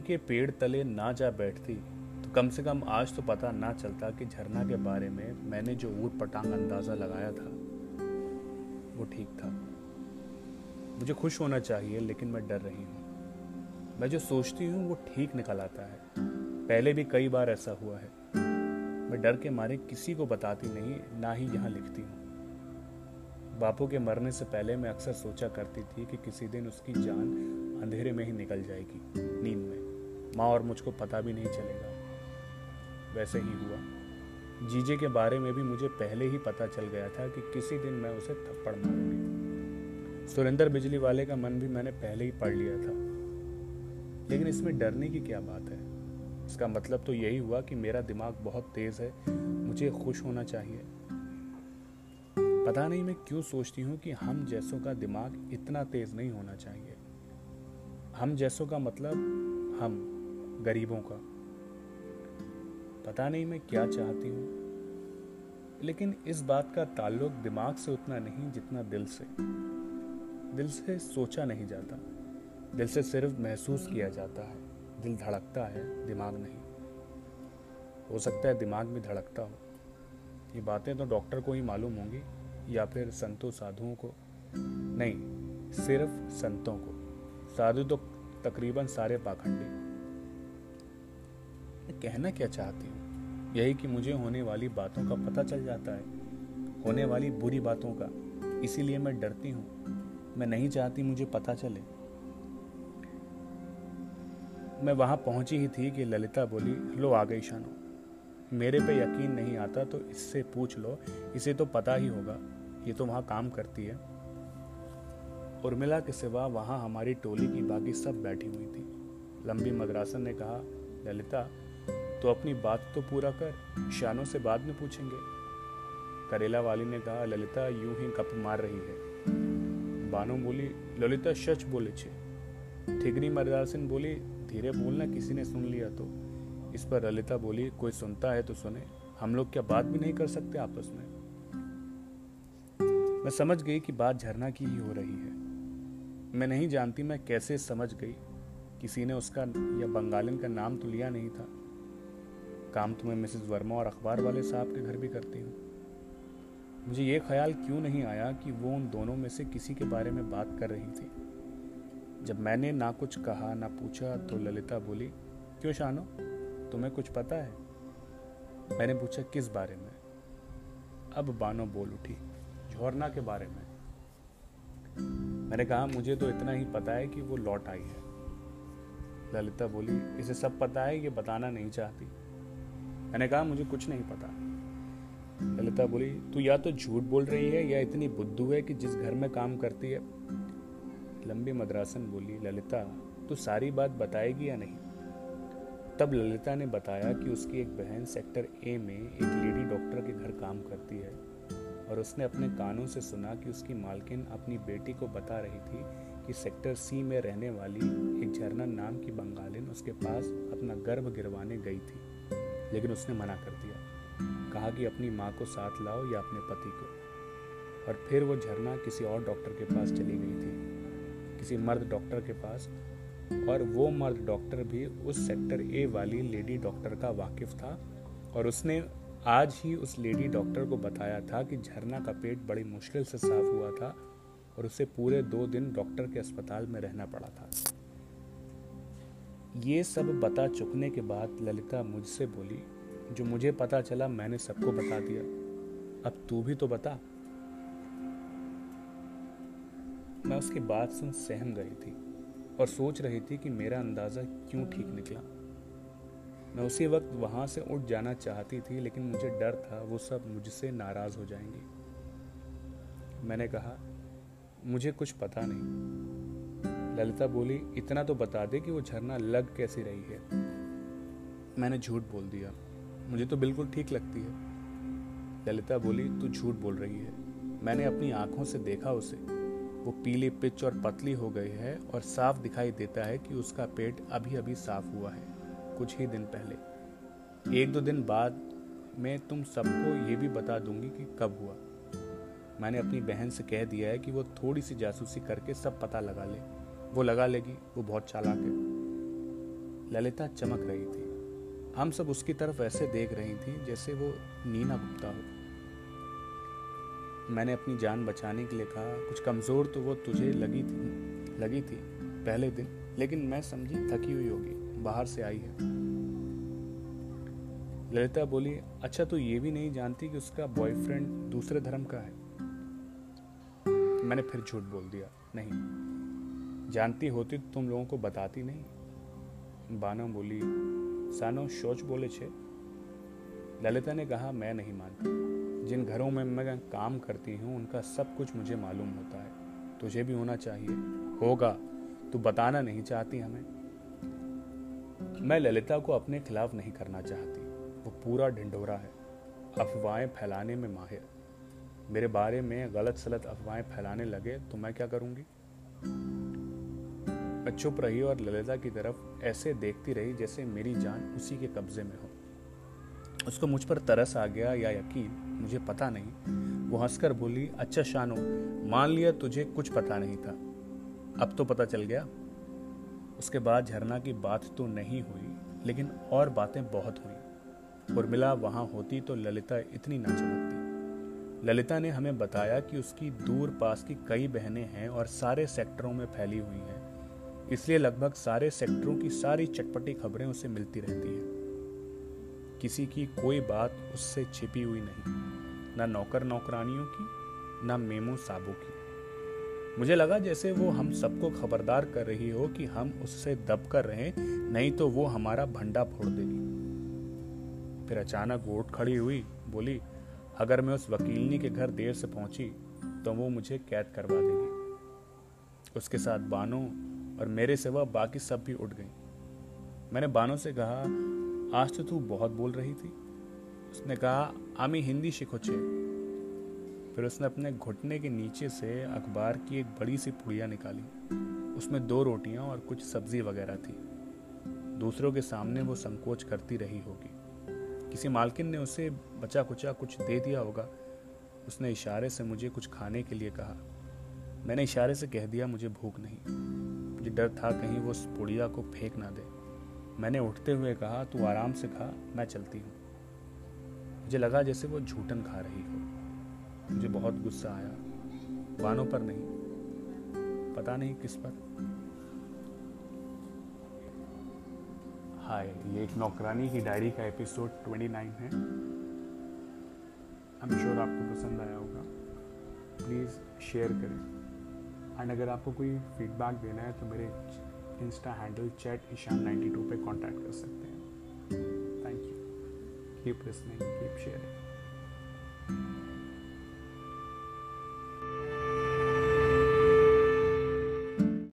के पेड़ तले ना जा बैठती तो कम से कम आज तो पता ना चलता कि झरना के बारे में मैंने जो ऊट पटांग अंदाज़ा लगाया था, वो ठीक था। मुझे खुश होना चाहिए, लेकिन मैं डर रही हूँ। मैं जो सोचती हूँ, वो ठीक निकल आता है। पहले भी कई बार ऐसा हुआ है। मैं डर के मारे किसी को बताती नहीं, ना ही यहाँ लिखती हूँ। बापू के मरने से पहले मैं अक्सर सोचा करती थी कि किसी दिन उसकी जान अंधेरे में ही निकल जाएगी। नींद में और मुझको पता भी नहीं चलेगा। वैसे ही हुआ। जीजे के बारे में भी मुझे पहले ही पता चल गया था कि किसी दिन मैं उसे थप्पड़ मारूँगी। सुरेंद्र बिजली वाले का मन भी मैंने पहले ही पढ़ लिया था। लेकिन इसमें डरने की क्या बात है? इसका मतलब तो यही हुआ कि मेरा दिमाग बहुत तेज है, मुझे खुश होना चाहिए। पता नहीं मैं क्यों सोचती हूँ कि हम जैसों का दिमाग इतना तेज नहीं होना चाहिए। हम जैसों का मतलब हम। गरीबों का। पता नहीं मैं क्या चाहती हूँ। लेकिन इस बात का ताल्लुक दिमाग से उतना नहीं जितना दिल से। दिल से सोचा नहीं जाता। दिल से सिर्फ़ महसूस किया जाता है। दिल धड़कता है, दिमाग नहीं। हो सकता है दिमाग भी धड़कता हो। ये बातें तो डॉक्टर को ही मालूम होंगी या फिर संतों साधुओं को। नहीं, सिर्फ़ संतों को। साधु तो तकरीबन सारे पाखंडी। मैं कहना क्या चाहती हूँ? यही कि मुझे होने वाली बातों का पता चल जाता है। होने वाली बुरी बातों का। इसीलिए मैं डरती हूँ। मैं नहीं चाहती मुझे पता चले। मैं वहाँ पहुँची ही थी कि ललिता बोली, लो आ गई शानो। मेरे पे यकीन नहीं आता तो इससे पूछ लो। इसे तो पता ही होगा। ये तो वहाँ काम करती है। उर्मिला के सिवा वहाँ हमारी टोली की बाकी सब बैठी हुई थी। लंबी मद्रासन ने कहा, ललिता तो अपनी बात तो पूरा कर, शानों से बाद में पूछेंगे। करेला वाली ने कहा, ललिता, यूँ ही कप मार रही है। बानो बोली, ललिता सच बोले छे। ठिगरी मद्रासन बोली, धीरे बोलना, किसी ने सुन लिया तो। इस पर ललिता बोली, कोई सुनता है तो सुने। हम लोग क्या बात भी नहीं कर सकते आपस में? मैं समझ गई कि बात झरना की ही हो रही है। मैं नहीं जानती मैं कैसे समझ गई। किसी ने उसका या बंगालिन का नाम तो लिया नहीं था। काम तो मैं मिसेस वर्मा और अखबार वाले साहब के घर भी करती हूँ। मुझे ये ख्याल क्यों नहीं आया कि वो उन दोनों में से किसी के बारे में बात कर रही थी? जब मैंने ना कुछ कहा, ना पूछा तो ललिता बोली, क्यों शानो? तुम्हें कुछ पता है? मैंने पूछा, किस बारे में? अब बानो बोल उठी, झोरना के बारे में। मैंने कहा, मुझे तो इतना ही पता है कि वो लौट आई है। ललिता बोली, इसे सब पता है, ये बताना नहीं चाहती। मैंने कहा, मुझे कुछ नहीं पता। ललिता बोली, तू या तो झूठ बोल रही है या इतनी बुद्धू है कि जिस घर में काम करती है। लंबी मद्रासन बोली, ललिता, तू सारी बात बताएगी या नहीं? तब ललिता ने बताया कि उसकी एक बहन सेक्टर ए में एक लेडी डॉक्टर के घर काम करती है और उसने अपने कानों से सुना कि उसकी मालकिन अपनी बेटी को बता रही थी कि सेक्टर सी में रहने वाली एक झरना नाम की बंगालिन उसके पास अपना गर्भ गिरवाने गई थी। लेकिन उसने मना कर दिया। कहा कि अपनी माँ को साथ लाओ या अपने पति को। और फिर वो झरना किसी और डॉक्टर के पास चली गई थी। किसी मर्द डॉक्टर के पास। और वो मर्द डॉक्टर भी उस सेक्टर ए वाली लेडी डॉक्टर का वाकिफ था। और उसने आज ही उस लेडी डॉक्टर को बताया था कि झरना का पेट बड़ी मुश्किल से साफ़ हुआ था और उसे पूरे दो दिन डॉक्टर के अस्पताल में रहना पड़ा था। ये सब बता चुकने के बाद ललिता मुझसे बोली, जो मुझे पता चला, मैंने सबको बता दिया। अब तू भी तो बता। मैं उसकी बात सुन सहम गई थी और सोच रही थी कि मेरा अंदाज़ा क्यों ठीक निकला। मैं उसी वक्त वहाँ से उठ जाना चाहती थी, लेकिन मुझे डर था, वो सब मुझसे नाराज़ हो जाएँगे। मैंने कहा, मुझे कुछ पता नहीं। ललिता बोली, इतना तो बता दे कि वो झरना लग कैसी रही है। मैंने झूठ बोल दिया। मुझे तो बिल्कुल ठीक लगती है। ललिता बोली, तू झूठ बोल रही है। मैंने अपनी आँखों से देखा उसे। वो पीली पिच और पतली हो गई है और साफ़ दिखाई देता है कि उसका पेट अभी अभी साफ़ हुआ है, कुछ ही दिन पहले। एक दो दिन बाद मैं तुम सबको ये भी बता दूँगी कि कब हुआ। मैंने अपनी बहन से कह दिया है कि वो थोड़ी सी जासूसी करके सब पता लगा ले। वो लगा लेगी, वो बहुत चालाक है। ललिता चमक रही थी। हम सब उसकी तरफ़ ऐसे देख रही थी जैसे वो नीना गुप्ता हो। मैंने अपनी जान बचाने के लिए कहा, कुछ कमज़ोर तो वो तुझे लगी थी लगी थी पहले दिन, लेकिन मैं समझी थकी हुई होगी, बाहर से आई है। ललिता बोली अच्छा तो ये भी नहीं जानती कि उसका बॉयफ्रेंड दूसरे धर्म का है? मैंने फिर झूठ बोल दिया, नहीं। जानती होती तो तुम लोगों को बताती नहीं। बानो बोली, सानो सोच बोले छे। ललिता ने कहा, मैं नहीं मानती। जिन घरों में मैं काम करती हूँ, उनका सब कुछ मुझे मालूम होता है। तुझे भी होना चाहिए। होगा, तू बताना नहीं चाहती हमें। मैं ललिता को अपने खिलाफ नहीं करना चाहती। वो पूरा ढिंडोरा है। अफवाहें फैलाने में माहिर। मेरे बारे में गलत सलत अफवाहें फैलाने लगे तो मैं क्या करूँगी? चुप रही और ललिता की तरफ़ ऐसे देखती रही जैसे मेरी जान उसी के कब्जे में हो। उसको मुझ पर तरस आ गया या यकीन, मुझे पता नहीं। वो हंसकर बोली अच्छा शानो, मान लिया तुझे कुछ पता नहीं था। अब तो पता चल गया। उसके बाद झरना की बात तो नहीं हुई, लेकिन और बातें बहुत हुई। उर्मिला वहाँ होती तो ललिता इतनी ना चमकती। ललिता ने हमें बताया कि उसकी दूर पास की कई बहनें हैं और सारे सेक्टरों में फैली हुई हैं। इसलिए लगभग सारे सेक्टरों की सारी चटपटी खबरें उसे मिलती रहती हैं। किसी की कोई बात उससे छिपी हुई नहीं, ना नौकर नौकरानियों की, ना मेमो साबू की। मुझे लगा जैसे वो हम सबको खबरदार कर रही हो कि हम उससे दब कर रहे, नहीं तो वो हमारा भंडा फोड़ देगी। फिर अचानक वोट खड़ी हुई, बोली, अगर मैं उस वकीलनी के घर देर से पहुँची तो वो मुझे कैद करवा देगी। उसके साथ बानो और मेरे सिवा बाकी सब भी उठ गई। मैंने बानो से कहा, आज तो तू बहुत बोल रही थी। उसने कहा, आमी हिंदी शिखोचे फिर उसने अपने घुटने के नीचे से अखबार की एक बड़ी सी पुड़िया निकाली। उसमें दो रोटियाँ और कुछ सब्ज़ी वगैरह थी। दूसरों के सामने वो संकोच करती रही होगी। किसी मालकिन ने उसे बचा कुचा कुछ दे दिया होगा। उसने इशारे से मुझे कुछ खाने के लिए कहा। मैंने इशारे से कह दिया, मुझे भूख नहीं। मुझे डर था कहीं वो उस पुड़िया को फेंक ना दे। मैंने उठते हुए कहा, तू आराम से खा, मैं चलती हूँ। मुझे लगा जैसे वो झूठन खा रही हो। मुझे बहुत गुस्सा आया। बानों पर नहीं, पता नहीं किस पर। हाय, ये एक नौकरानी की डायरी का एपिसोड 29 है। आई एम श्योर आपको पसंद आया होगा। प्लीज़ शेयर करें। एंड अगर आपको कोई फीडबैक देना है तो मेरे insta handle chat Ishaan ninety two पर कॉन्टैक्ट कर सकते हैं। Thank you keep listening keep sharing